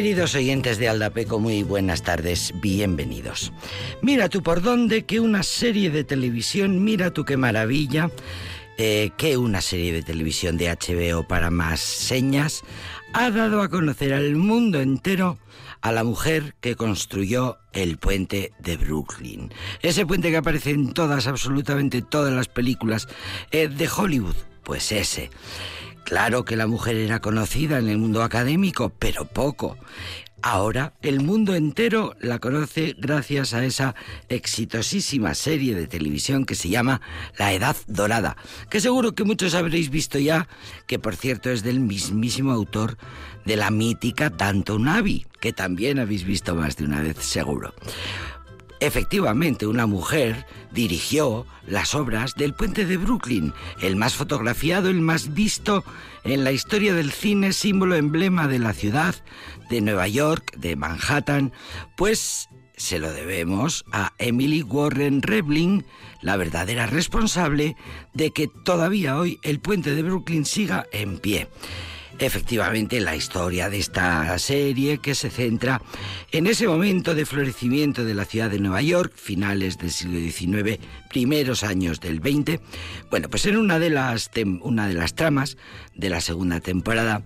Queridos oyentes de Aldapeco, muy buenas tardes, bienvenidos. Mira tú por dónde que una serie de televisión, mira tú qué maravilla, eh, que una serie de televisión de HBO para más señas ha dado a conocer al mundo entero a la mujer que construyó el puente de Brooklyn. Ese puente que aparece en todas, absolutamente todas las películas eh, de Hollywood. Pues ese. Claro que la mujer era conocida en el mundo académico, pero poco. Ahora el mundo entero la conoce gracias a esa exitosísima serie de televisión que se llama La Edad Dorada, que seguro que muchos habréis visto ya, que por cierto es del mismísimo autor de la mítica Danton Abbey, que también habéis visto más de una vez seguro. Efectivamente, una mujer dirigió las obras del puente de Brooklyn, el más fotografiado, el más visto en la historia del cine, símbolo emblema de la ciudad de Nueva York, de Manhattan, pues se lo debemos a Emily Warren Rebling, la verdadera responsable de que todavía hoy el puente de Brooklyn siga en pie efectivamente la historia de esta serie que se centra en ese momento de florecimiento de la ciudad de Nueva York, finales del siglo XIX, primeros años del XX. Bueno, pues en una de las, una de las tramas de la segunda temporada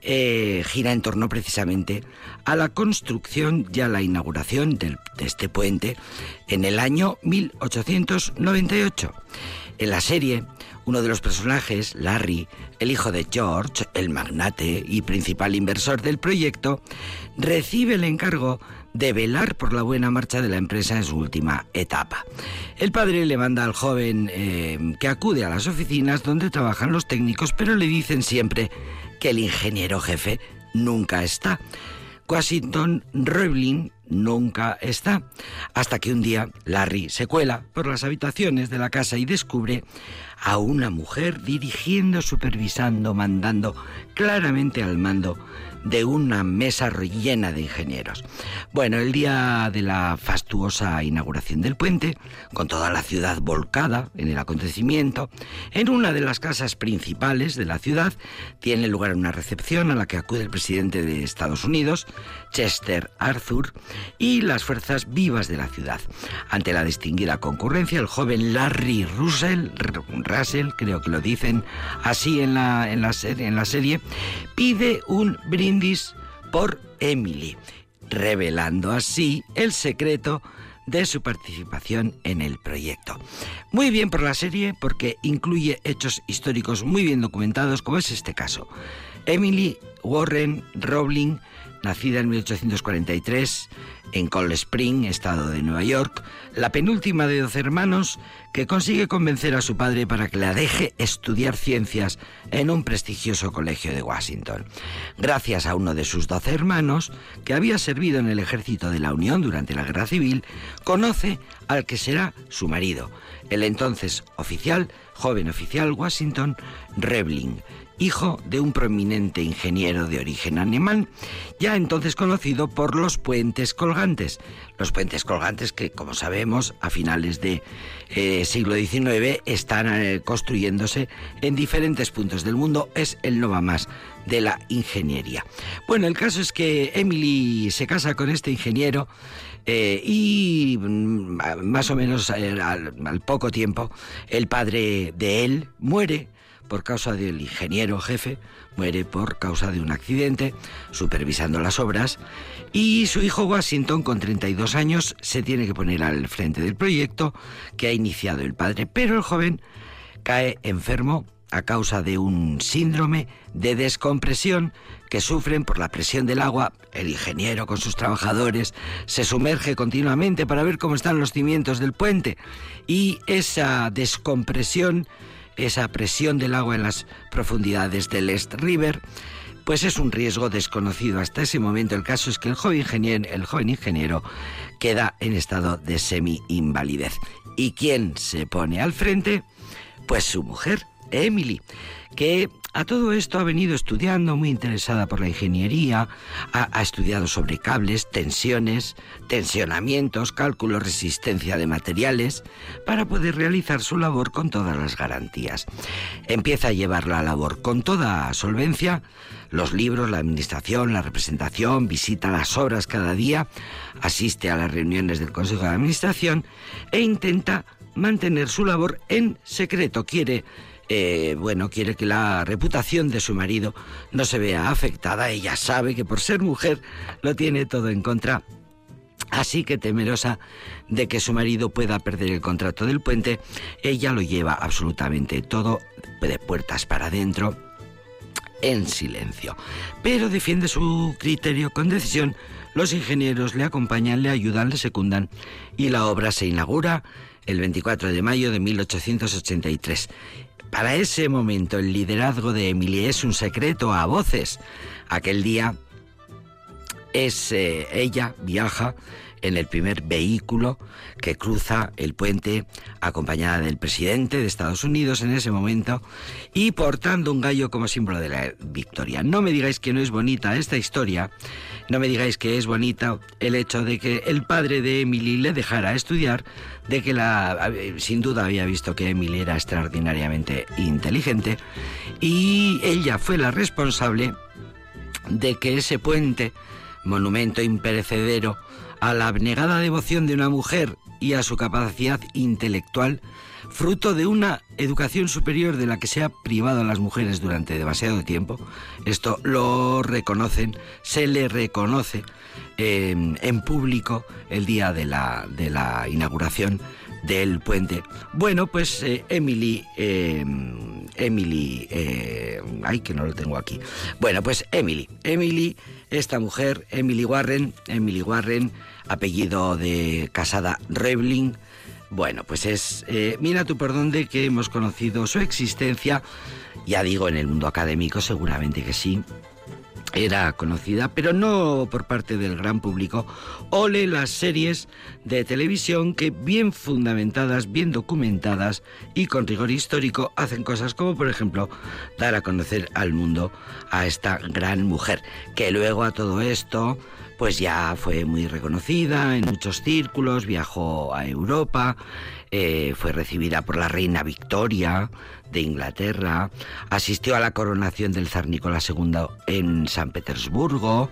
eh, gira en torno precisamente a la construcción y a la inauguración de este puente en el año 1898. En la serie, uno de los personajes, Larry, el hijo de George, el magnate y principal inversor del proyecto, recibe el encargo de velar por la buena marcha de la empresa en su última etapa. El padre le manda al joven eh, que acude a las oficinas donde trabajan los técnicos, pero le dicen siempre que el ingeniero jefe nunca está. Washington Roebling nunca está, hasta que un día Larry se cuela por las habitaciones de la casa y descubre a una mujer dirigiendo, supervisando, mandando claramente al mando de una mesa llena de ingenieros. Bueno, el día de la fastuosa inauguración del puente, con toda la ciudad volcada en el acontecimiento, en una de las casas principales de la ciudad tiene lugar una recepción a la que acude el presidente de Estados Unidos, Chester Arthur, y las fuerzas vivas de la ciudad. Ante la distinguida concurrencia, el joven Larry Russell, Russell creo que lo dicen así en la, en la, en la serie, pide un brindis por Emily, revelando así el secreto de su participación en el proyecto. Muy bien por la serie porque incluye hechos históricos muy bien documentados como es este caso. Emily Warren Rowling, nacida en 1843, en Cold Spring, estado de Nueva York, la penúltima de doce hermanos que consigue convencer a su padre para que la deje estudiar ciencias en un prestigioso colegio de Washington. Gracias a uno de sus doce hermanos, que había servido en el ejército de la Unión durante la Guerra Civil, conoce al que será su marido, el entonces oficial, joven oficial Washington Rebling, hijo de un prominente ingeniero de origen alemán, ya entonces conocido por los puentes colgantes. Los puentes colgantes que, como sabemos, a finales del de, eh, siglo XIX están eh, construyéndose en diferentes puntos del mundo. Es el no más de la ingeniería. Bueno, el caso es que Emily se casa con este ingeniero eh, y mm, más o menos al poco tiempo el padre de él muere por causa del ingeniero jefe, muere por causa de un accidente supervisando las obras y su hijo Washington con 32 años se tiene que poner al frente del proyecto que ha iniciado el padre, pero el joven cae enfermo a causa de un síndrome de descompresión que sufren por la presión del agua. El ingeniero con sus trabajadores se sumerge continuamente para ver cómo están los cimientos del puente y esa descompresión esa presión del agua en las profundidades del East River, pues es un riesgo desconocido hasta ese momento. El caso es que el joven ingeniero, el joven ingeniero queda en estado de semi-invalidez. ¿Y quién se pone al frente? Pues su mujer, Emily, que a todo esto ha venido estudiando, muy interesada por la ingeniería, ha, estudiado sobre cables, tensiones, tensionamientos, cálculo, resistencia de materiales, para poder realizar su labor con todas las garantías. Empieza a llevar la labor con toda solvencia, los libros, la administración, la representación, visita las obras cada día, asiste a las reuniones del Consejo de Administración e intenta mantener su labor en secreto. Quiere eh, bueno, quiere que la reputación de su marido no se vea afectada. Ella sabe que por ser mujer lo tiene todo en contra. Así que temerosa de que su marido pueda perder el contrato del puente, ella lo lleva absolutamente todo de puertas para adentro en silencio. Pero defiende su criterio con decisión. Los ingenieros le acompañan, le ayudan, le secundan y la obra se inaugura el 24 de mayo de 1883. Para ese momento el liderazgo de Emily es un secreto a voces. Aquel día es eh, ella viaja en el primer vehículo que cruza el puente acompañada del presidente de Estados Unidos en ese momento y portando un gallo como símbolo de la victoria. No me digáis que no es bonita esta historia, no me digáis que es bonita el hecho de que el padre de Emily le dejara estudiar, de que la sin duda había visto que Emily era extraordinariamente inteligente y ella fue la responsable de que ese puente, monumento imperecedero, a la abnegada devoción de una mujer y a su capacidad intelectual, fruto de una educación superior de la que se ha privado a las mujeres durante demasiado tiempo. Esto lo reconocen, se le reconoce en público el día de la, de la inauguración del puente. Bueno, pues eh, Emily, em, Emily, eh, ay que no lo tengo aquí. Bueno, pues Emily, Emily, esta mujer, Emily Warren, Emily Warren, apellido de casada Rebling. Bueno, pues es, eh, mira tú por dónde que hemos conocido su existencia, ya digo, en el mundo académico seguramente que sí, era conocida, pero no por parte del gran público. Ole las series de televisión que bien fundamentadas, bien documentadas y con rigor histórico hacen cosas como por ejemplo dar a conocer al mundo a esta gran mujer, que luego a todo esto pues ya fue muy reconocida en muchos círculos, viajó a Europa, eh, fue recibida por la reina Victoria de Inglaterra, asistió a la coronación del zar Nicolás II en San Petersburgo,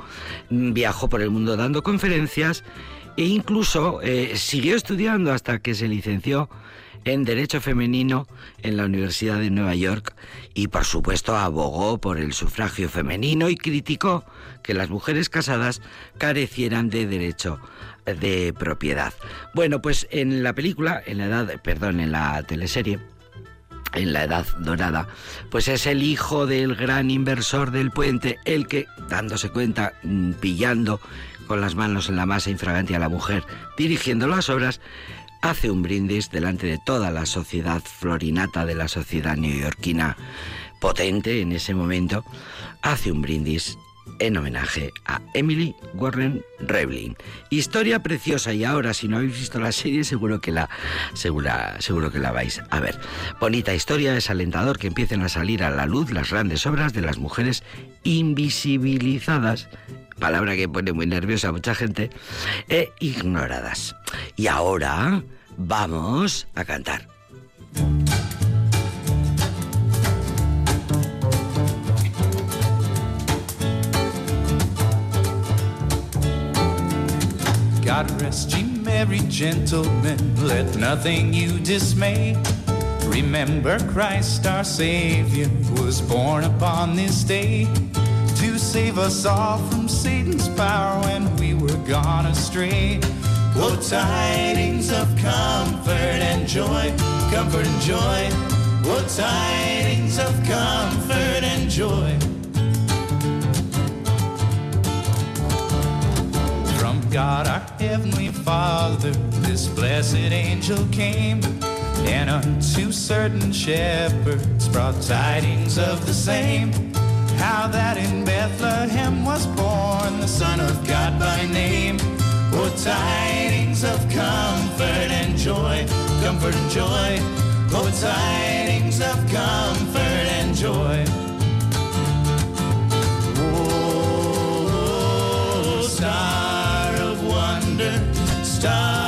viajó por el mundo dando conferencias e incluso eh, siguió estudiando hasta que se licenció en Derecho Femenino en la Universidad de Nueva York y por supuesto abogó por el sufragio femenino y criticó que las mujeres casadas carecieran de derecho de propiedad. Bueno, pues en la película, en la edad, perdón, en la teleserie, en la edad dorada, pues es el hijo del gran inversor del puente, el que, dándose cuenta, mm, pillando con las manos en la masa infragante a la mujer, dirigiendo las obras, hace un brindis delante de toda la sociedad florinata de la sociedad neoyorquina potente en ese momento, hace un brindis en homenaje a Emily Warren Revlin. Historia preciosa y ahora si no habéis visto la serie seguro que la seguro que la vais a ver. Bonita historia, es alentador que empiecen a salir a la luz las grandes obras de las mujeres invisibilizadas palabra que pone muy nerviosa a mucha gente, e ignoradas. Y ahora vamos a cantar. God rest ye merry gentlemen, let nothing you dismay. Remember Christ our Savior was born upon this day to save us all from Satan's power when we were gone astray. Oh, tidings of comfort and joy, comfort and joy. Oh, tidings of comfort and joy. God our Heavenly Father, this blessed angel came, and unto certain shepherds brought tidings of the same. How that in Bethlehem was born the Son of God by name. Oh, tidings of comfort and joy, comfort and joy. oh, tidings of comfort and joy. Star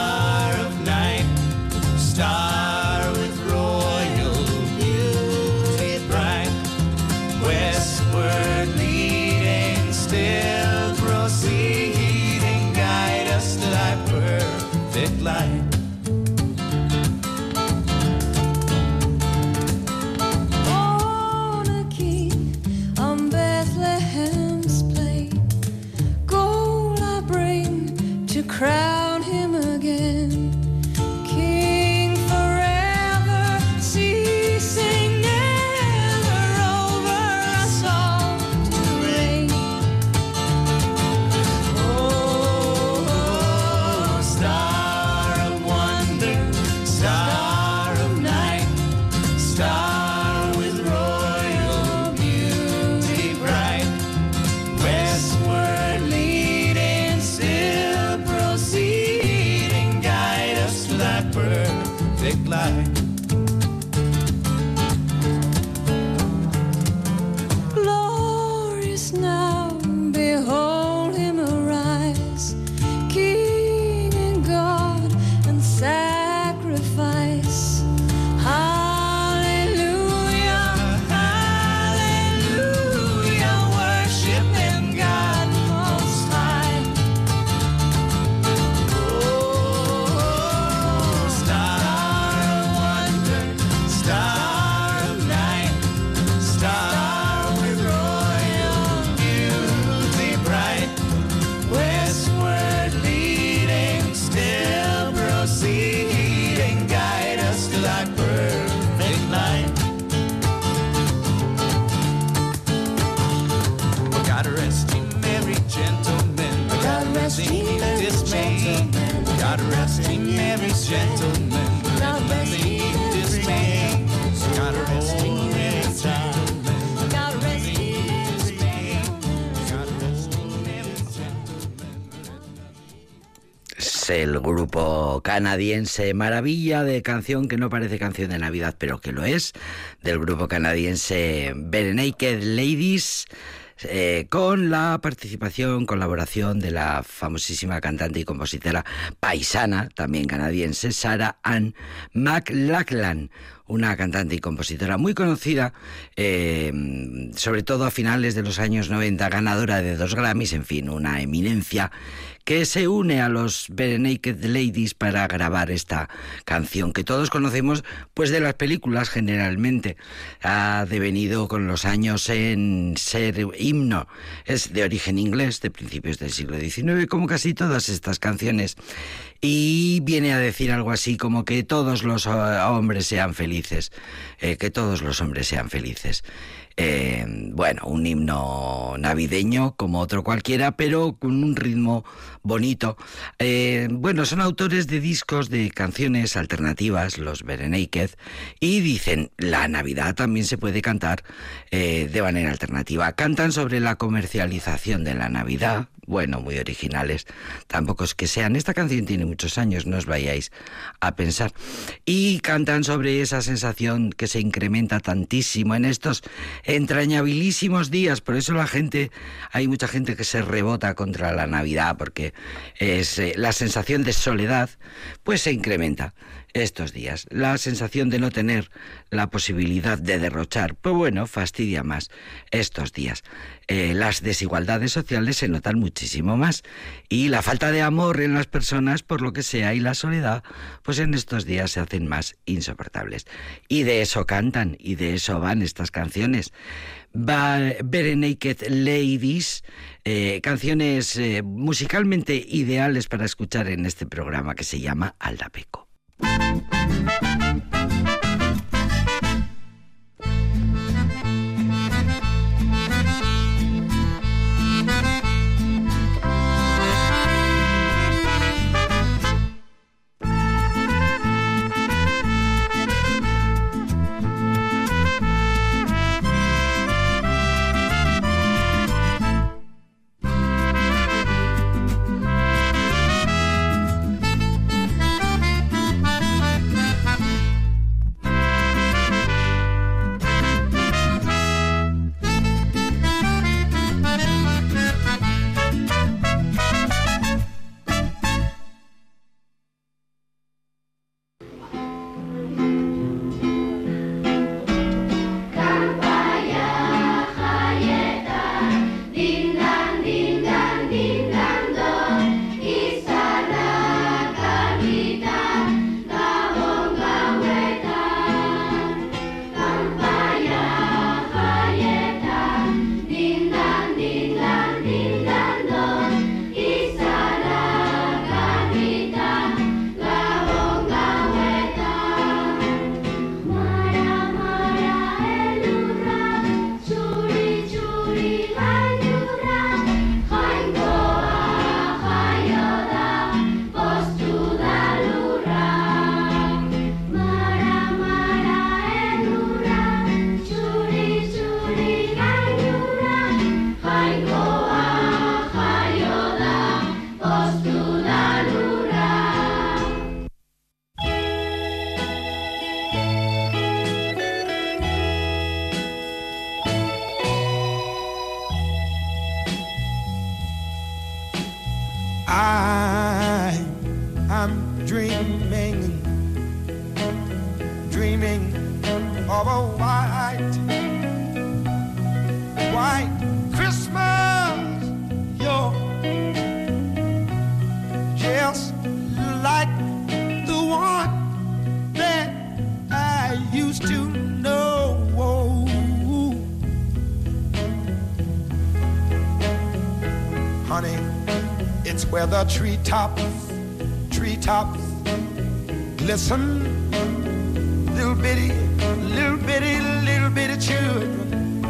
el grupo canadiense Maravilla de canción que no parece canción de Navidad, pero que lo es, del grupo canadiense Bare Naked Ladies. Eh, con la participación, colaboración de la famosísima cantante y compositora paisana, también canadiense, Sarah Ann McLachlan, una cantante y compositora muy conocida, eh, sobre todo a finales de los años 90, ganadora de dos Grammys, en fin, una eminencia que se une a los Bare Naked Ladies para grabar esta canción que todos conocemos pues de las películas generalmente. Ha devenido con los años en ser himno. Es de origen inglés, de principios del siglo XIX, como casi todas estas canciones. Y viene a decir algo así como que todos los eh, hombres sean felices, eh, que todos los hombres sean felices. Eh, bueno, un himno navideño como otro cualquiera, pero con un ritmo bonito. Eh, bueno, son autores de discos de canciones alternativas, los Naked, y dicen, la Navidad también se puede cantar eh, de manera alternativa. Cantan sobre la comercialización de la Navidad, bueno, muy originales. Tampoco es que sean. Esta canción tiene muchos años, no os vayáis a pensar. Y cantan sobre esa sensación que se incrementa tantísimo en estos entrañabilísimos días. Por eso la gente, hay mucha gente que se rebota contra la Navidad, porque es eh, la sensación de soledad, pues se incrementa estos días. La sensación de no tener la posibilidad de derrochar, pues bueno, fastidia más estos días. Eh, las desigualdades sociales se notan muchísimo más y la falta de amor en las personas, por lo que sea, y la soledad, pues en estos días se hacen más insoportables. Y de eso cantan y de eso van estas canciones. Bare Naked Ladies, eh, canciones eh, musicalmente ideales para escuchar en este programa que se llama Aldapeco. Música the treetops, treetops glisten. Little bitty, little bitty, little bitty children.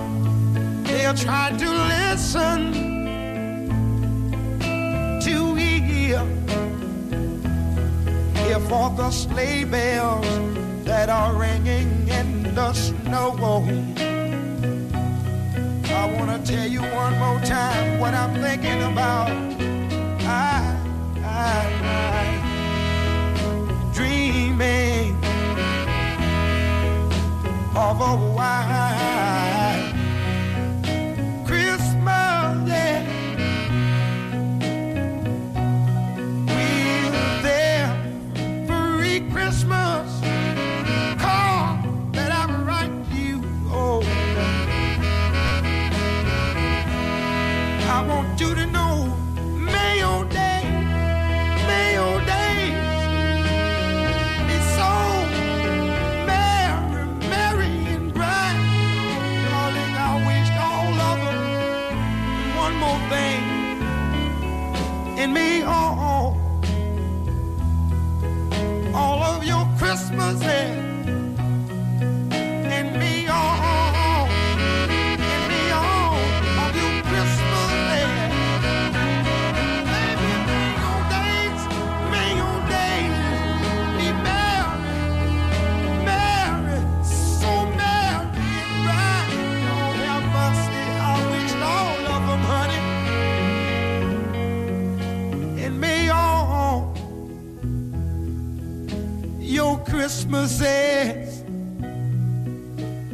They'll try to listen to hear, hear for the sleigh bells that are ringing in the snow. I wanna tell you one more time what I'm thinking about. I, I, I dreaming of a white your Christmases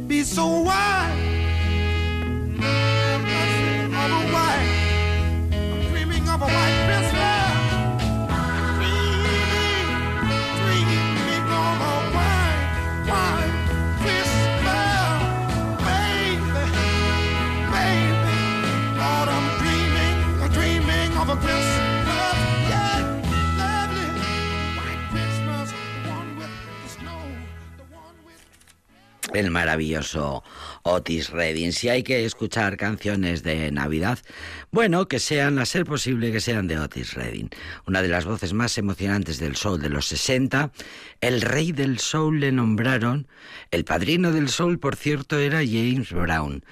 be so wide. El maravilloso Otis Redding. Si hay que escuchar canciones de Navidad, bueno, que sean, a ser posible, que sean de Otis Redding. Una de las voces más emocionantes del soul de los 60. El rey del soul le nombraron. El padrino del soul, por cierto, era James Brown.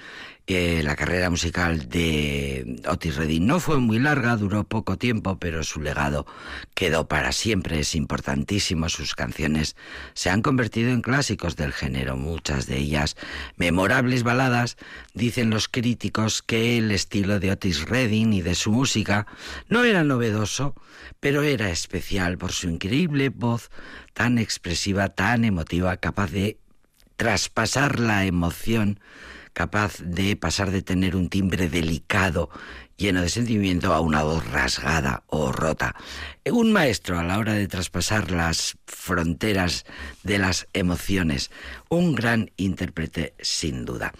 La carrera musical de Otis Redding no fue muy larga, duró poco tiempo, pero su legado quedó para siempre. Es importantísimo. Sus canciones se han convertido en clásicos del género, muchas de ellas memorables baladas. Dicen los críticos que el estilo de Otis Redding y de su música no era novedoso, pero era especial por su increíble voz tan expresiva, tan emotiva, capaz de traspasar la emoción capaz de pasar de tener un timbre delicado, lleno de sentimiento, a una voz rasgada o rota. Un maestro a la hora de traspasar las fronteras de las emociones. Un gran intérprete, sin duda.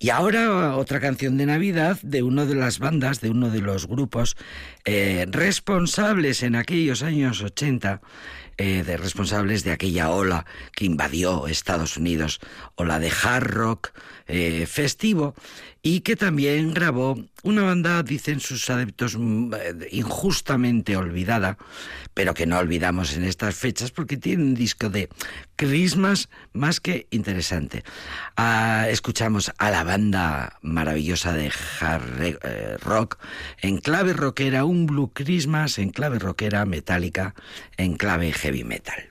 Y ahora otra canción de Navidad de una de las bandas, de uno de los grupos eh, responsables en aquellos años 80 eh, de responsables de aquella ola que invadió Estados Unidos, ola de hard rock eh, festivo, y que también grabó una banda, dicen sus adeptos, mm, injustamente olvidada, pero que no olvidamos en estas fechas porque tiene un disco de Christmas más que interesante. Ah, escuchamos a la banda maravillosa de hard eh, rock en clave rockera, un Blue Christmas en clave rockera metálica, en clave heavy metal.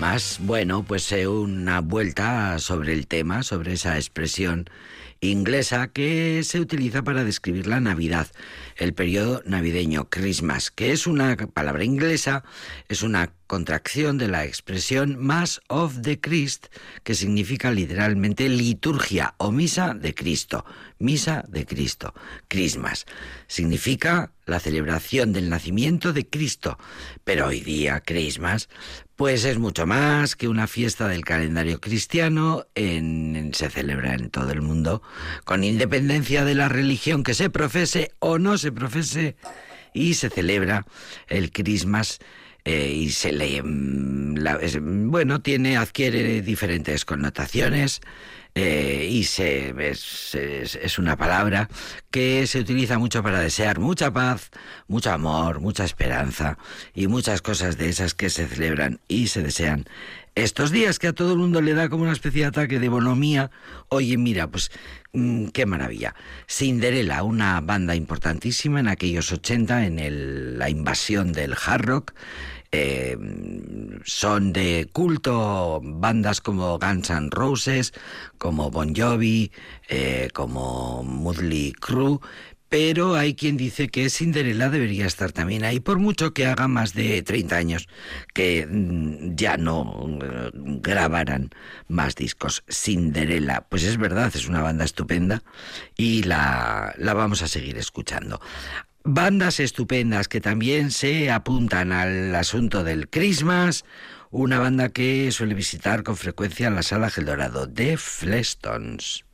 Christmas. Bueno, pues eh, una vuelta sobre el tema, sobre esa expresión inglesa que se utiliza para describir la Navidad, el periodo navideño, Christmas, que es una palabra inglesa, es una contracción de la expresión Mass of the Christ, que significa literalmente liturgia o misa de Cristo. Misa de Cristo, Christmas. Significa la celebración del nacimiento de Cristo. Pero hoy día, Christmas, pues es mucho más que una fiesta del calendario cristiano, en- se celebra en todo el mundo, con independencia de la religión que se profese o no se profese, y se celebra el Christmas eh, y se le mm, la- bueno tiene adquiere diferentes connotaciones eh, y se es, es- es una palabra que se utiliza mucho para desear mucha paz, mucho amor, mucha esperanza y muchas cosas de esas que se celebran y se desean estos días que a todo el mundo le da como una especie de ataque de bonomía. Oye, mira, pues mm, qué maravilla. Cinderella, una banda importantísima en aquellos 80 en el- la invasión del hard rock. Eh, son de culto bandas como Guns N' Roses, como Bon Jovi, eh, como Motley Crue, pero hay quien dice que Cinderella debería estar también ahí, por mucho que haga más de 30 años que mm, ya no eh, grabaran más discos. Cinderella, pues es verdad, es una banda estupenda y la, la vamos a seguir escuchando. Bandas estupendas que también se apuntan al asunto del Christmas. Una banda que suele visitar con frecuencia la sala El Dorado, The Flestons.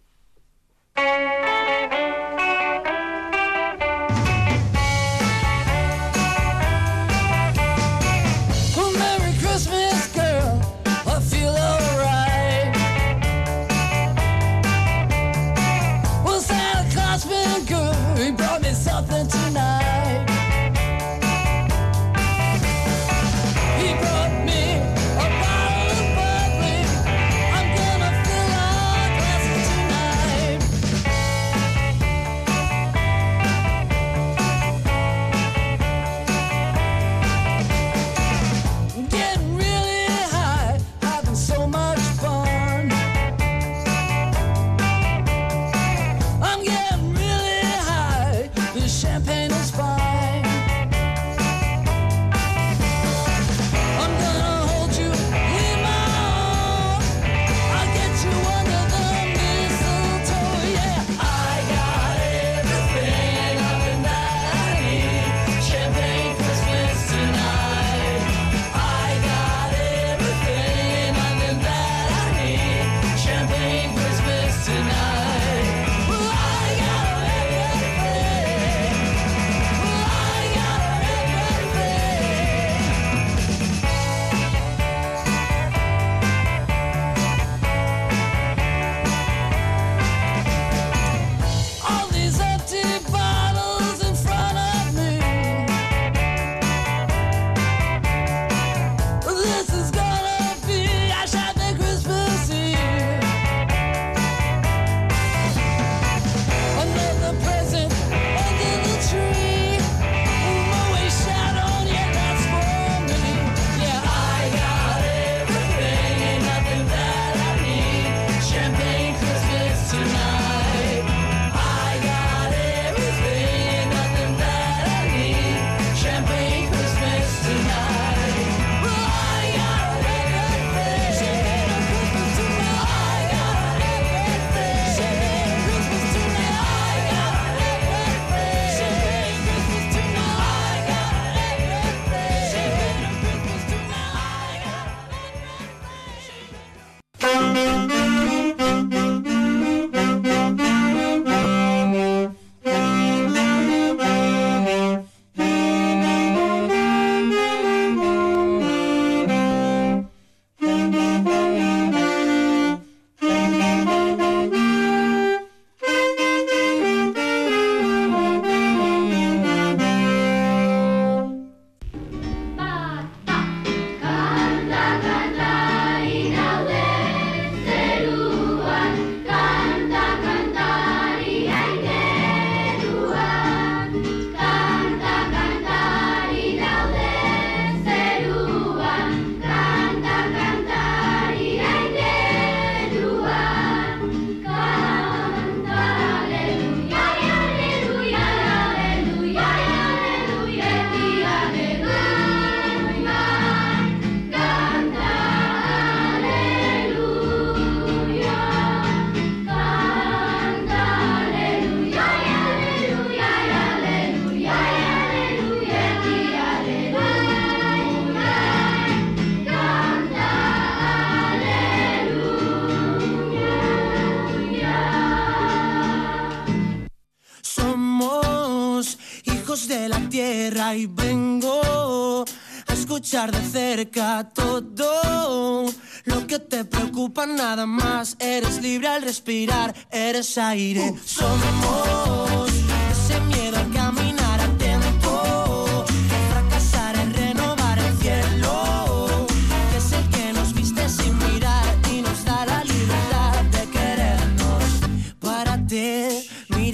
Escuchar de cerca todo lo que te preocupa nada más. Eres libre al respirar, eres aire. Somos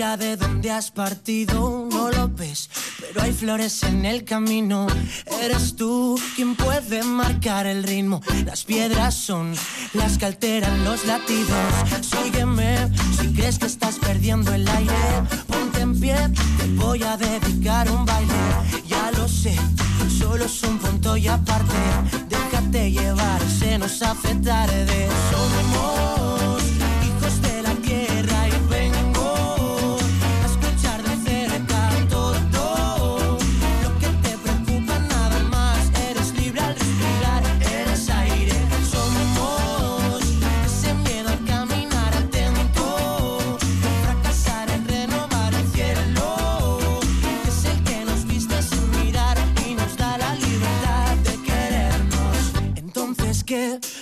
de dónde has partido, no lo ves, pero hay flores en el camino. Eres tú quien puede marcar el ritmo. Las piedras son las que alteran los latidos. Sígueme si crees que estás perdiendo el aire. Ponte en pie, te voy a dedicar un baile. Ya lo sé, solo es un punto y aparte. Déjate llevar, se nos hace tarde. Somos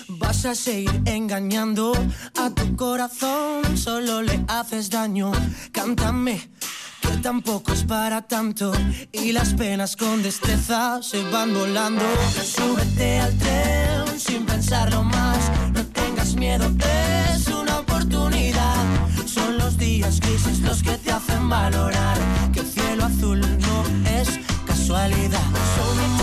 Vas a seguir engañando a tu corazón, solo le haces daño. Cántame, que tampoco es para tanto. Y las penas con destreza se van volando. Súbete al tren sin pensarlo más. No tengas miedo, es una oportunidad. Son los días grises los que te hacen valorar que el cielo azul no es casualidad. Somos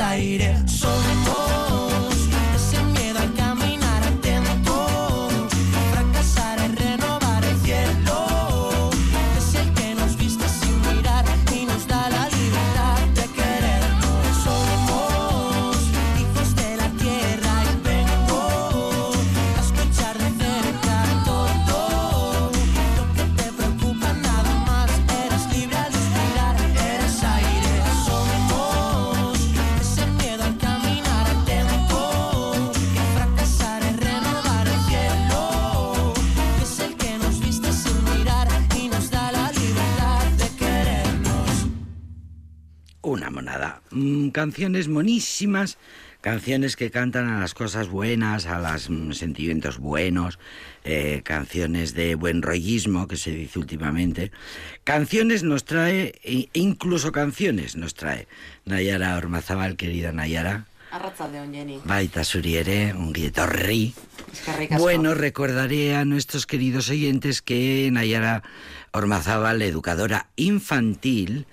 desaire Som Mm, canciones monísimas, canciones que cantan a las cosas buenas, a los sentimientos buenos, eh, canciones de buen rollismo, que se dice últimamente. Canciones nos trae, e incluso canciones nos trae Nayara Ormazabal, querida Nayara. Arratsaldeon, Jenny. Baita zuri ere, ongi etorri. Bueno, recordaré a nuestros queridos oyentes que Nayara Ormazábal, educadora infantil,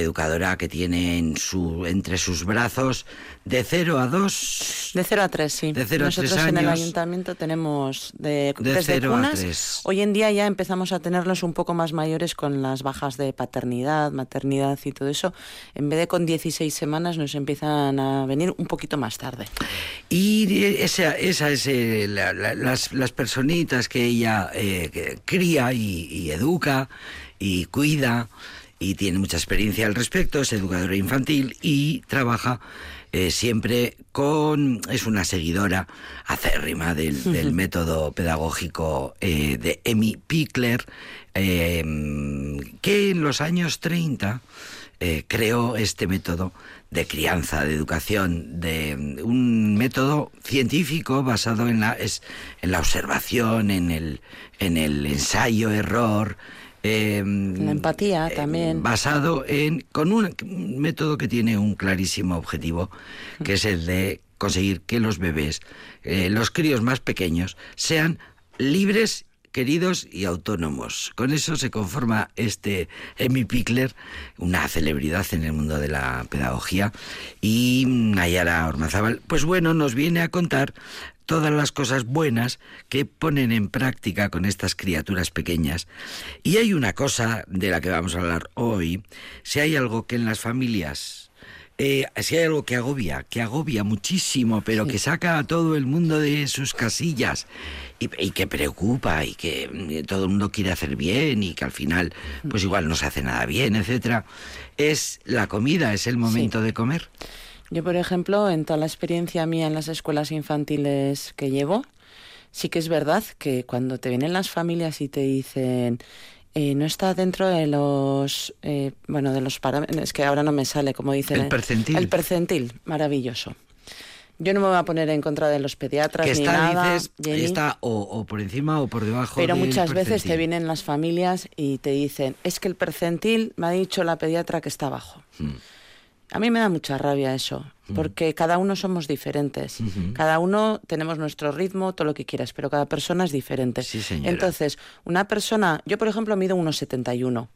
educadora que tiene en su, entre sus brazos de 0 a 2. De 0 a 3, sí. De cero a Nosotros tres en el años. ayuntamiento tenemos de, De desde cero a cunas. tres. Hoy en día ya empezamos a tenerlos un poco más mayores con las bajas de paternidad, maternidad y todo eso. En vez de con 16 semanas nos empiezan a venir un poquito más tarde. Y esa, esa es eh, la- la- las, las personitas que ella eh, que cría y, y educa y cuida y tiene mucha experiencia al respecto, es educadora infantil y trabaja eh, siempre con... es una seguidora acérrima del, del método pedagógico eh, de Emi Pickler, eh, que en los años 30 eh, creó este método de crianza, de educación, de mm, un método científico basado en la, es, en la observación, en el, en el ensayo, error. Eh, La empatía eh, también. basado en con un método que tiene un clarísimo objetivo, que es el de conseguir que los bebés, eh, los críos más pequeños, sean libres queridos y autónomos. Con eso se conforma este Emi Pickler, una celebridad en el mundo de la pedagogía, y Nayara Ormazábal, pues bueno, nos viene a contar todas las cosas buenas que ponen en práctica con estas criaturas pequeñas. Y hay una cosa de la que vamos a hablar hoy, si hay algo que en las familias eh, si hay algo que agobia, que agobia muchísimo, pero que saca a todo el mundo de sus casillas y, y que preocupa y que mm, todo el mundo quiere hacer bien y que al final, pues igual no se hace nada bien, etcétera, es la comida, es el momento de comer. Yo, por ejemplo, en toda la experiencia mía en las escuelas infantiles que llevo, sí que es verdad que cuando te vienen las familias y te dicen eh, no está dentro de los eh, bueno de los parámetros es que ahora no me sale como dicen El percentil. el percentil maravilloso yo no me voy a poner en contra de los pediatras Que ni nada dices, está o, o por encima o por debajo. pero del muchas veces te vienen las familias y te dicen es que el percentil me ha dicho la pediatra que está bajo Mm. A mí me da mucha rabia eso, porque cada uno somos diferentes. Cada uno tenemos nuestro ritmo, todo lo que quieras, pero cada persona es diferente. Sí. Entonces, una persona, yo por ejemplo mido 1,71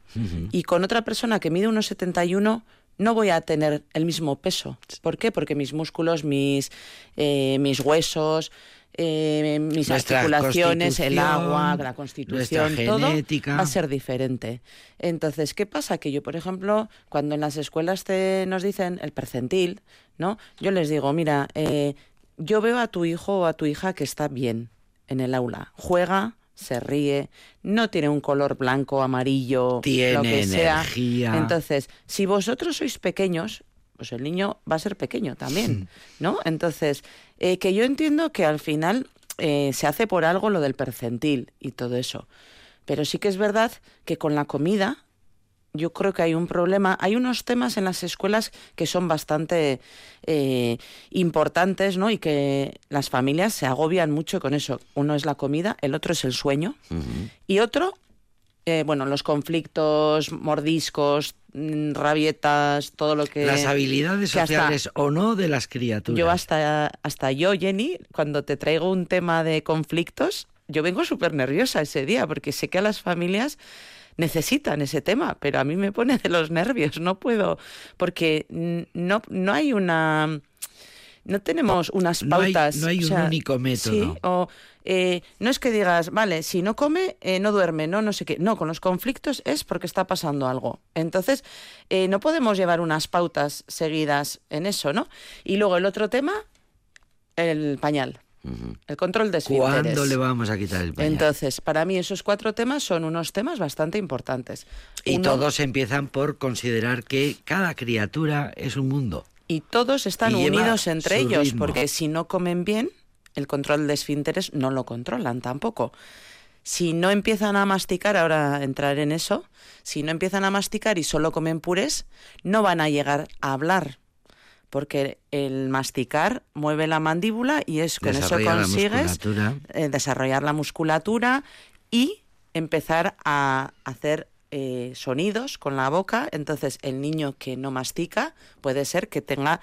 y con otra persona que mide 1,71 no voy a tener el mismo peso. ¿Por qué? Porque mis músculos, mis, eh, mis huesos, eh, mis Nuestra articulaciones, el agua, la constitución, todo genética. va a ser diferente. Entonces, ¿qué pasa? Que yo, por ejemplo, cuando en las escuelas te, nos dicen el percentil, ¿no? Yo les digo, mira, eh, yo veo a tu hijo o a tu hija que está bien en el aula, juega, se ríe, no tiene un color blanco, amarillo, Tiene lo que sea. energía. Entonces, si vosotros sois pequeños, pues el niño va a ser pequeño también, ¿no? Entonces, eh, que yo entiendo que al final eh, se hace por algo lo del percentil y todo eso. Pero sí que es verdad que con la comida yo creo que hay un problema. Hay unos temas en las escuelas que son bastante eh, importantes, ¿no? Y que las familias se agobian mucho con eso. Uno es la comida, el otro es el sueño y otro, eh, bueno, los conflictos, mordiscos, mm, rabietas, todo lo que Las habilidades que hasta- sociales o no de las criaturas. yo hasta, hasta yo, Jenny, cuando te traigo un tema de conflictos, yo vengo súper nerviosa ese día, porque sé que a las familias necesitan ese tema, pero a mí me pone de los nervios, no puedo, porque no, no hay una... No tenemos unas No hay- pautas. no hay o un único método. Sí, o eh, no es que digas, vale, si no come, eh, no duerme, no, no sé qué. No, con los conflictos es porque está pasando algo. Entonces, eh, no podemos llevar unas pautas seguidas en eso, ¿no? Y luego el otro tema, el pañal. El control de esfínteres. ¿Cuándo le vamos a quitar el pañal? Entonces, para mí esos cuatro temas son unos temas bastante importantes. y Uno- todos empiezan por considerar que cada criatura es un mundo. Y todos están Y unidos entre ellos, ritmo. porque si no comen bien, el control de esfínteres no lo controlan tampoco. Si no empiezan a masticar, ahora entrar en eso, si no empiezan a masticar y solo comen purés, no van a llegar a hablar. Porque el masticar mueve la mandíbula y es con eso la consigues eh, desarrollar la musculatura y empezar a hacer eh, sonidos con la boca. Entonces, el niño que no mastica puede ser que tenga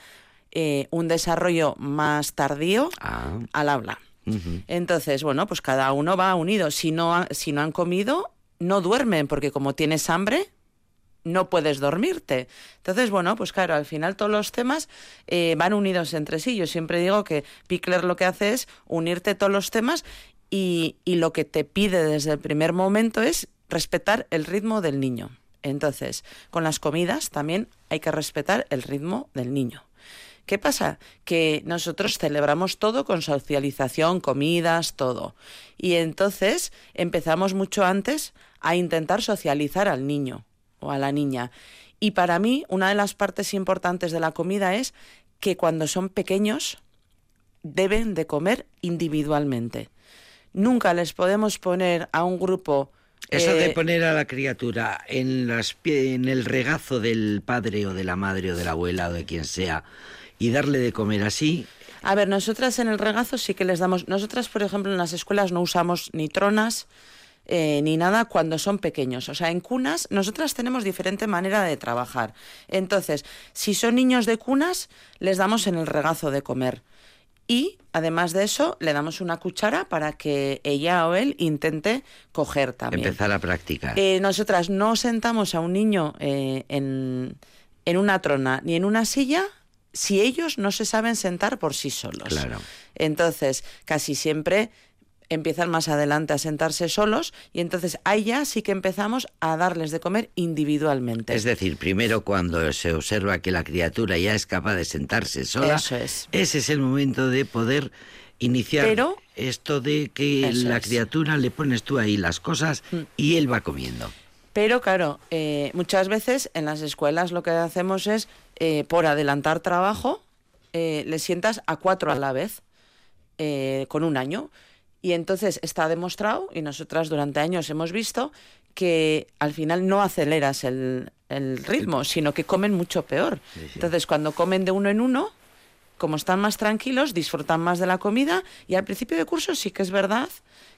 eh, un desarrollo más tardío Ah, al habla. Entonces, bueno, pues cada uno va unido. Si no, ha- si no han comido, no duermen, porque como tienes hambre, no puedes dormirte. Entonces, bueno, pues claro, al final todos los temas eh, van unidos entre sí. Yo siempre digo que Pickler lo que hace es unirte todos los temas y, y lo que te pide desde el primer momento es respetar el ritmo del niño. Entonces, con las comidas también hay que respetar el ritmo del niño. ¿Qué pasa? Que nosotros celebramos todo con socialización, comidas, todo. Y entonces empezamos mucho antes a intentar socializar al niño o a la niña. Y para mí, una de las partes importantes de la comida es que cuando son pequeños deben de comer individualmente. Nunca les podemos poner a un grupo... Eso de eh, poner a la criatura en, las, pie- en el regazo del padre o de la madre o de la abuela o de quien sea y darle de comer así, A ver, nosotras en el regazo sí que les damos. Nosotras, por ejemplo, en las escuelas no usamos ni tronas eh, ni nada cuando son pequeños. O sea, en cunas nosotras tenemos diferente manera de trabajar. Entonces, si son niños de cunas, les damos en el regazo de comer. Y además de eso, le damos una cuchara para que ella o él intente coger también. Empezar a practicar. Eh, nosotras no sentamos a un niño eh, en, en una trona ni en una silla si ellos no se saben sentar por sí solos. Claro. Entonces, casi siempre empiezan más adelante a sentarse solos y entonces ahí ya sí que empezamos a darles de comer individualmente. Es decir, primero cuando se observa que la criatura ya es capaz de sentarse sola, Eso es. ese es el momento de poder iniciar Pero- esto de que la es. Mm. criatura le pones tú ahí las cosas y él va comiendo. Pero claro, eh, muchas veces en las escuelas lo que hacemos es, eh, por adelantar trabajo, eh, le sientas a cuatro a la vez, eh, con un año. Y entonces está demostrado, y nosotras durante años hemos visto, que al final no aceleras el, el ritmo, sino que comen mucho peor. Entonces, cuando comen de uno en uno, como están más tranquilos, disfrutan más de la comida y al principio de curso sí que es verdad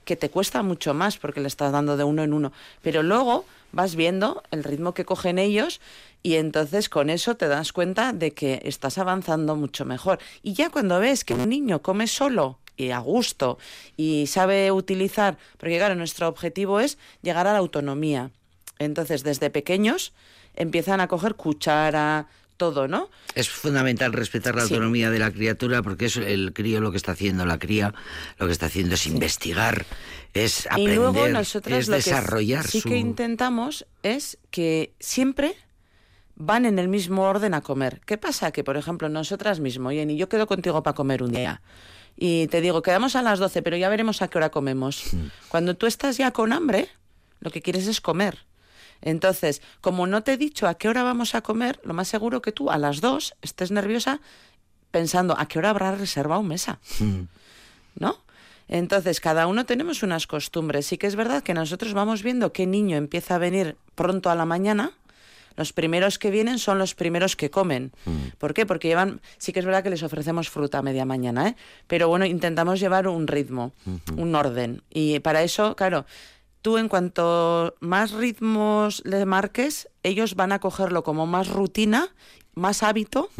que te cuesta mucho más porque le estás dando de uno en uno, pero luego vas viendo el ritmo que cogen ellos y entonces con eso te das cuenta de que estás avanzando mucho mejor. Y ya cuando ves que un niño come solo y a gusto y sabe utilizar, porque claro, nuestro objetivo es llegar a la autonomía. Entonces, desde pequeños empiezan a coger cuchara, todo, ¿no? Es fundamental respetar la Sí. autonomía de la criatura porque es el crío lo que está haciendo, la cría lo que está haciendo es investigar, es aprender, y luego nosotros es lo que desarrollar sí su... que intentamos es que siempre van en el mismo orden a comer. ¿Qué pasa? Que, por ejemplo, nosotras mismo, Jenny, yo quedo contigo para comer un día. Y te digo, quedamos a las 12, pero ya veremos a qué hora comemos. Cuando tú estás ya con hambre, lo que quieres es comer. Entonces, como no te he dicho a qué hora vamos a comer, lo más seguro que tú a las 2 estés nerviosa pensando a qué hora habrá reservado mesa. ¿no? Entonces, cada uno tenemos unas costumbres. Sí que es verdad que nosotros vamos viendo qué niño empieza a venir pronto a la mañana. Los primeros que vienen son los primeros que comen. ¿Por qué? Porque llevan, sí que es verdad que les ofrecemos fruta a media mañana, ¿eh? Pero bueno, intentamos llevar un ritmo, un orden. Y para eso, claro, tú en cuanto más ritmos le marques, ellos van a cogerlo como más rutina, más hábito.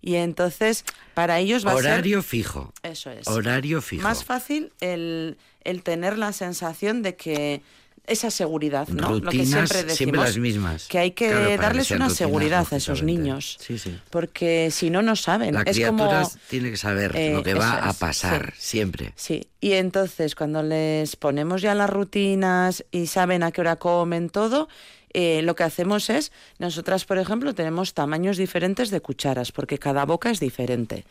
Y entonces, para ellos va a ser... Horario fijo. Eso es. Horario fijo. Más fácil el, el tener la sensación de que esa seguridad, ¿no? Lo que Rutinas siempre decimos. siempre las mismas. Que hay que Claro, para que darles una rutinas, seguridad a esos niños. Sí, sí. Porque si no, no saben. La es criatura como... tiene que saber Eh, lo que va a pasar sí. siempre. Sí, y entonces cuando les ponemos ya las rutinas y saben a qué hora comen todo, eh, lo que hacemos es, nosotras por ejemplo tenemos tamaños diferentes de cucharas, porque cada boca es diferente.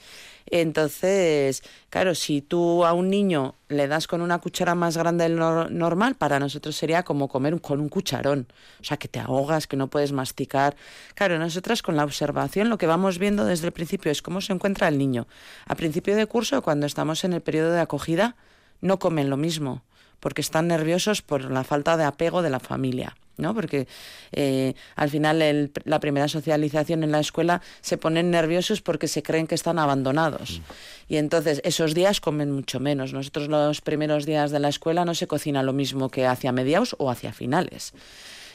Entonces, claro, si tú a un niño le das con una cuchara más grande del nor- normal, para nosotros sería como comer con un cucharón. O sea, que te ahogas, que no puedes masticar. Claro, nosotras con la observación lo que vamos viendo desde el principio es cómo se encuentra el niño. A principio de curso, cuando estamos en el periodo de acogida, no comen lo mismo, porque están nerviosos por la falta de apego de la familia. ¿no? Porque eh, al final el- la primera socialización en la escuela se ponen nerviosos porque se creen que están abandonados. Y entonces esos días comen mucho menos. Nosotros los primeros días de la escuela no se cocina lo mismo que hacia mediados o hacia finales.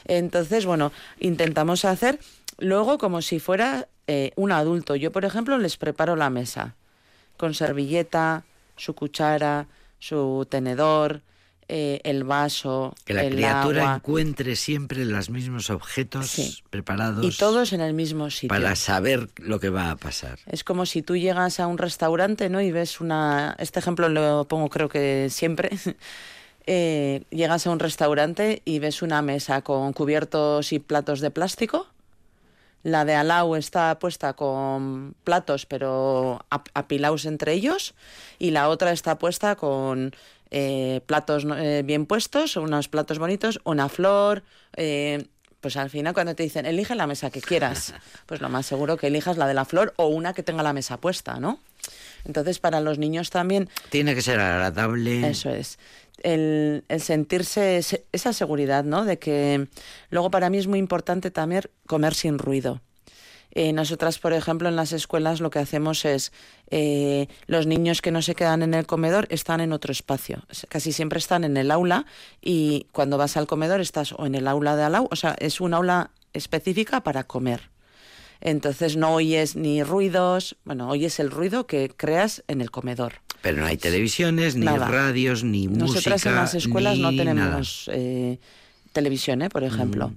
Entonces, bueno, intentamos hacer luego como si fuera eh, un adulto. Yo, por ejemplo, les preparo la mesa con servilleta, su cuchara, su tenedor, eh, el vaso, Que la el criatura agua. encuentre siempre los mismos objetos Sí. preparados Y todos en el mismo sitio. para saber lo que va a pasar. Es como si tú llegas a un restaurante, ¿no? Y ves una... Este ejemplo lo pongo creo que siempre. Eh, llegas a un restaurante y ves una mesa con cubiertos y platos de plástico. La de Alau está puesta con platos, pero ap- apilados entre ellos. Y la otra está puesta con eh, platos eh, bien puestos, unos platos bonitos, una flor. eh, pues al final cuando te dicen, elige la mesa que quieras, pues lo más seguro que elijas la de la flor o una que tenga la mesa puesta, ¿no? Entonces para los niños también Tiene que ser agradable. eso es. El, el sentirse se- esa seguridad, ¿no? De que luego para mí es muy importante también comer sin ruido. Eh, nosotras, por ejemplo, en las escuelas lo que hacemos es eh, los niños que no se quedan en el comedor están en otro espacio. Casi siempre están en el aula y cuando vas al comedor estás o en el aula de al lado, o sea, es un aula específica para comer. Entonces no oyes ni ruidos, bueno, oyes el ruido que creas en el comedor. Pero no hay televisiones, ni Nada. radios, ni Nosotras música. en las escuelas no tenemos eh, televisión, ¿eh? por ejemplo. Mm.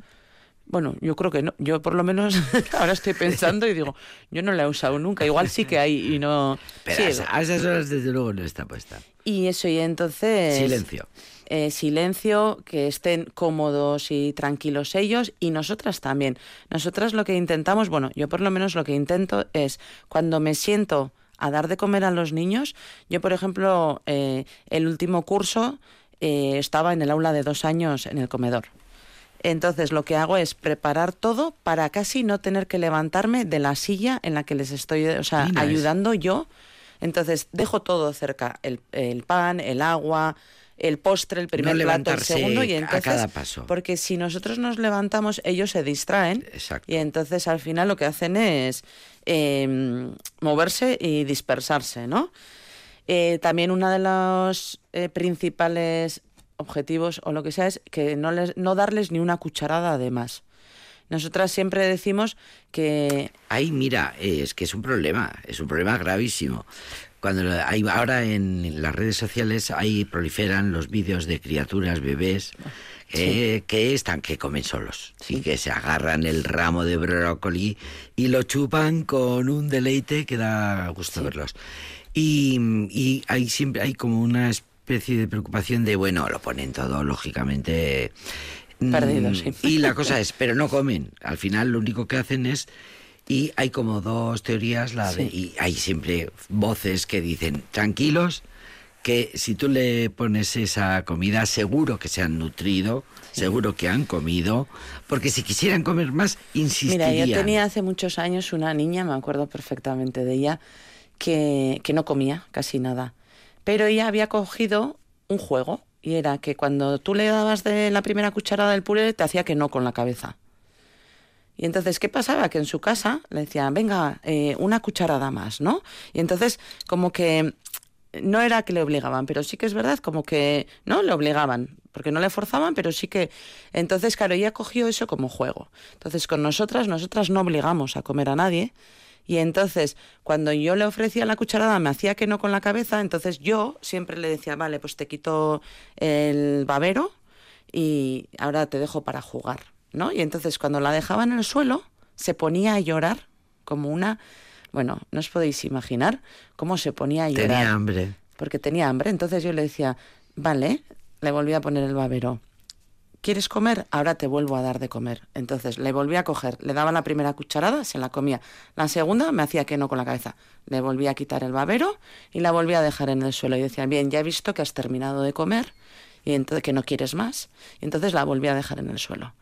Bueno, yo creo que no. Yo por lo menos ahora estoy pensando y digo, yo no la he usado nunca. Igual sí que hay y no. Pero Sí, a esa- a esas horas, desde luego, no está puesta. y eso, y entonces. Silencio. eh, silencio, que estén cómodos y tranquilos ellos y nosotras también. Nosotras lo que intentamos, bueno, yo por lo menos lo que intento es cuando me siento a dar de comer a los niños, yo por ejemplo, eh, el último curso eh, estaba en el aula de dos años en el comedor. Entonces lo que hago es preparar todo para casi no tener que levantarme de la silla en la que les estoy, o sea, ayudando yo. Entonces dejo todo cerca, el, el pan, el agua, el postre, el primer plato, el segundo y a entonces cada paso. porque si nosotros nos levantamos ellos se distraen Exacto. y entonces al final lo que hacen es eh, moverse y dispersarse, ¿no? Eh, también uno de los eh, principales objetivos o lo que sea es que no, les, no darles ni una cucharada de más. Nosotras siempre decimos que Ahí, mira, eh, es que es un problema, es un problema gravísimo. Cuando hay, ahora en las redes sociales ahí proliferan los vídeos de criaturas, bebés, eh, que están, que comen solos y que se agarran el ramo de brócoli y lo chupan con un deleite que da gusto verlos. Y, y hay siempre hay como una especie de preocupación de, bueno, lo ponen todo, lógicamente. mm, Perdido, sí. Y la cosa es, pero no comen. Al final lo único que hacen es y hay como dos teorías, la de, y hay siempre voces que dicen, tranquilos, que si tú le pones esa comida, seguro que se han nutrido, seguro que han comido, porque si quisieran comer más, Mira, insistirían. yo tenía hace muchos años una niña, me acuerdo perfectamente de ella, que, que no comía casi nada. Pero ella había cogido un juego y era que cuando tú le dabas de la primera cucharada del puré, te hacía que no con la cabeza. Y entonces, ¿qué pasaba? Que en su casa le decían, venga, eh, una cucharada más, ¿no? Y entonces, como que no era que le obligaban, pero sí que es verdad, como que no le obligaban, porque no le forzaban, pero sí que. Entonces, claro, ella cogió eso como juego. Entonces, con nosotras, nosotras no obligamos a comer a nadie. Y entonces, cuando yo le ofrecía la cucharada, me hacía que no con la cabeza, entonces yo siempre le decía, vale, pues te quito el babero y ahora te dejo para jugar, ¿no? Y entonces cuando la dejaba en el suelo, se ponía a llorar como una... Bueno, no os podéis imaginar cómo se ponía a llorar. Tenía hambre. Porque tenía hambre. Entonces yo le decía, vale, le volví a poner el babero. ¿Quieres comer? Ahora te vuelvo a dar de comer. Entonces le volví a coger, le daba la primera cucharada, se la comía. La segunda me hacía que no con la cabeza. Le volví a quitar el babero y la volví a dejar en el suelo. Y decía, bien, ya he visto que has terminado de comer y entonces que no quieres más. Y entonces la volví a dejar en el suelo.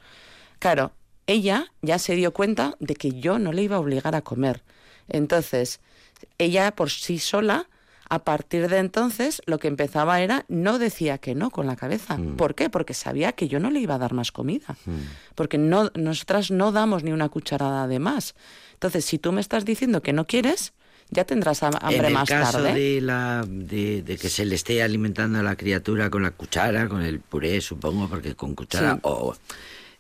Claro, ella ya se dio cuenta de que yo no le iba a obligar a comer. Entonces, ella por sí sola, a partir de entonces, lo que empezaba era, no decía que no con la cabeza. ¿Por qué? Porque sabía que yo no le iba a dar más comida. Porque no, nosotras no damos ni una cucharada de más. Entonces, si tú me estás diciendo que no quieres, ya tendrás ham- hambre en el más caso tarde. de, la, de, de que se le esté alimentando a la criatura con la cuchara, con el puré, supongo, porque con cuchara, Sí. o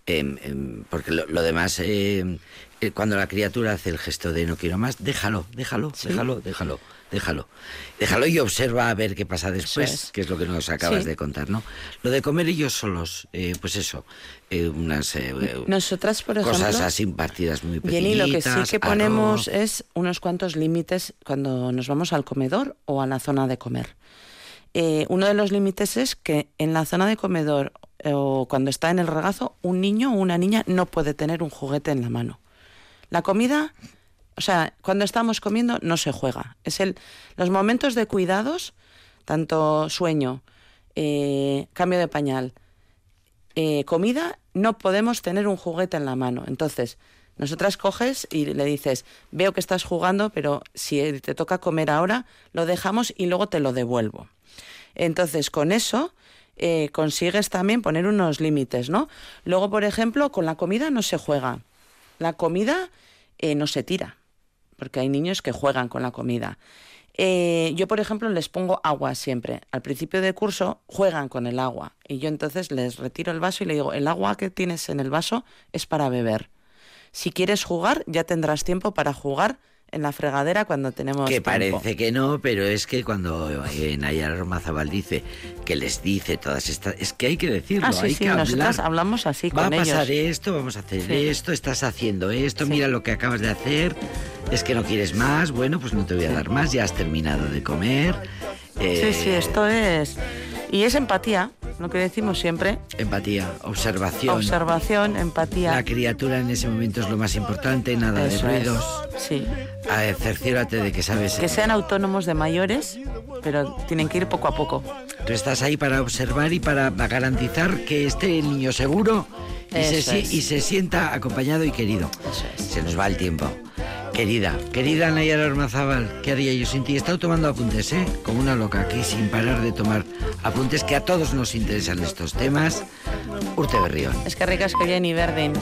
em, em, porque lo, lo demás, em, eh, cuando la criatura hace el gesto de no quiero más, déjalo, déjalo, déjalo, déjalo, déjalo. Déjalo y observa a ver qué pasa después, es. que es lo que nos acabas Sí. de contar, ¿no? Lo de comer ellos solos, eh, pues eso, eh, unas eh, Nosotras, por ejemplo... cosas así partidas muy Jenny, lo que sí pequeñitas, que ponemos arroz. es unos cuantos límites cuando nos vamos al comedor o a la zona de comer. Eh, uno de los límites es que en la zona de comedor o cuando está en el regazo, un niño o una niña no puede tener un juguete en la mano. La comida, o sea, cuando estamos comiendo no se juega. Es el, los momentos de cuidados, tanto sueño, eh, cambio de pañal, eh, comida, no podemos tener un juguete en la mano. Entonces, nosotras coges y le dices, veo que estás jugando, pero si te toca comer ahora, lo dejamos y luego te lo devuelvo. Entonces, con eso eh, consigues también poner unos límites, ¿no? Luego, por ejemplo, con la comida no se juega. La comida no se tira, porque hay niños que juegan con la comida. Eh, yo, por ejemplo, les pongo agua siempre. Al principio de curso juegan con el agua y yo entonces les retiro el vaso y le digo, el agua que tienes en el vaso es para beber. Si quieres jugar, ya tendrás tiempo para jugar en la fregadera cuando tenemos Que tiempo. parece que no, pero es que cuando eh, Nayara Romazabal dice que les dice todas estas... Es que hay que decirlo, Ah, sí, hay sí, que nosotras hablar. hablamos así Va a pasar ellos. esto, vamos a hacer Sí. esto, estás haciendo esto, mira lo que acabas de hacer, es que no quieres más, bueno, pues no te voy a dar más, ya has terminado de comer. eh, Sí, sí, esto es... Y es empatía, lo que decimos siempre. Empatía, observación. Observación, empatía. La criatura en ese momento es lo más importante, nada Eso de es. ruidos. Sí. Ah, cerciórate de que sabes. Que sean autónomos de mayores, pero tienen que ir poco a poco. Tú estás ahí para observar y para garantizar que esté el niño seguro y, se, es. y se sienta acompañado y querido. Eso es. Se nos va el tiempo. Querida, querida Nayara Ormazábal, ¿qué haría yo sin ti? He estado tomando apuntes, ¿eh? Como una loca aquí, sin parar de tomar apuntes que a todos nos interesan estos temas. Urte Berrión. Es que ricas que Jenny Verdin.